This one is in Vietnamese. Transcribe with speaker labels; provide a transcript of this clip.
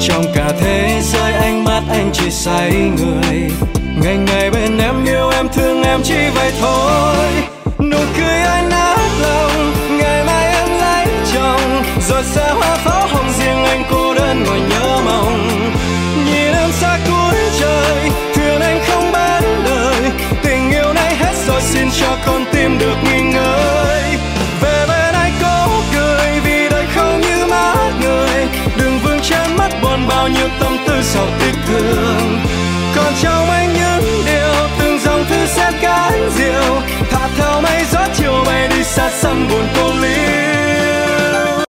Speaker 1: trong cả thế giới, ánh mắt anh chỉ say người. Ngày ngày bên em yêu, em thương, em chỉ vậy thôi. Nụ cười anh nát lòng, ngày mai em lấy chồng. Rồi xa hoa pháo hồng, riêng anh cô đơn ngồi nhớ mong. Nhìn em xa cuối trời thuyền anh không bán đời tình yêu này hết rồi, xin cho con tim được bao nhiêu tâm tư sầu tư